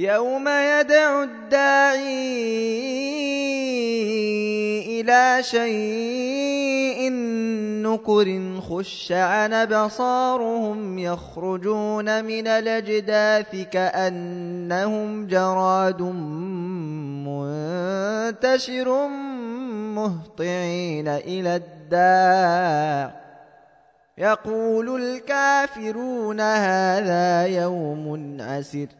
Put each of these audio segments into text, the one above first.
يوم يدعو الداعي إلى شيء نكر خش عن بصارهم يخرجون من الأجداث كأنهم جراد منتشر مهطعين إلى الداع. يقول الكافرون هذا يوم عسر.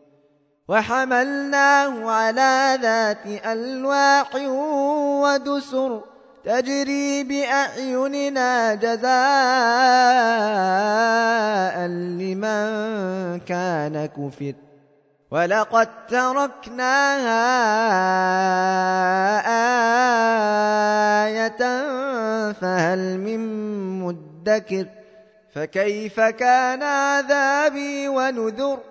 وحملناه على ذات ألواح ودسر تجري بأعيننا جزاء لمن كان كفر. ولقد تركناها آية فهل من مدكر. فكيف كان عذابي ونذر؟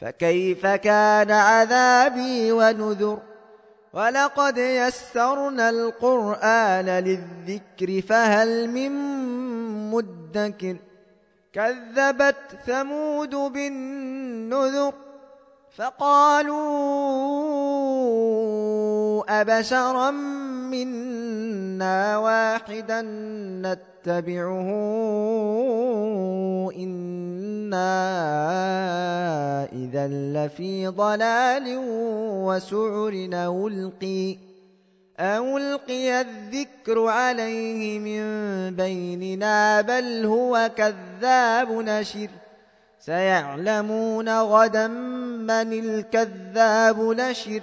فكيف كان عذابي ونذر؟ ولقد يسرنا القرآن للذكر فهل من مدكر؟ كذبت ثمود بالنذر فقالوا أبشرا منا واحدا نتبعه إنا إذا لفي ضلال وسعر ألقي ألقي الذكر عليه من بيننا بل هو كذاب نشر. سيعلمون غدا من الكذاب نشر.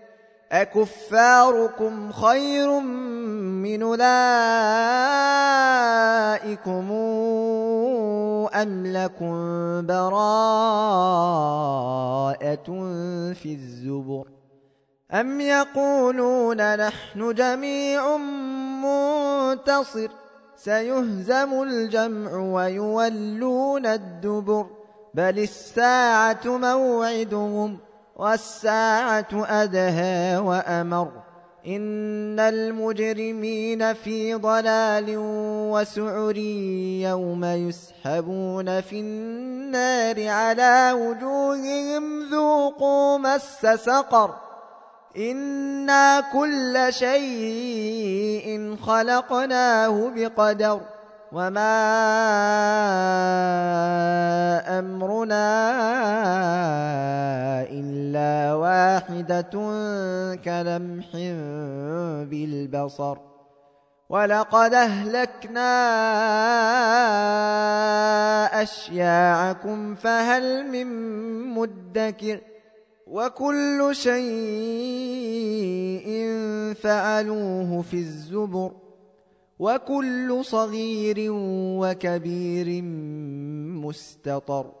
أكفاركم خير من أولئكم أم لكم براءة في الزبر أم يقولون نحن جميع منتصر سيهزم الجمع ويولون الدبر بل الساعة موعدهم والساعة أدهى وأمر. إن المجرمين في ضلال وسعر يوم يسحبون في النار على وجوههم ذوقوا مس سقر. إنا كل شيء خلقناه بقدر. وما واحدة كلمح بالبصر ولقد أهلكنا أشياعكم فهل من مدكر وكل شيء فعلوه في الزبر وكل صغير وكبير مستطر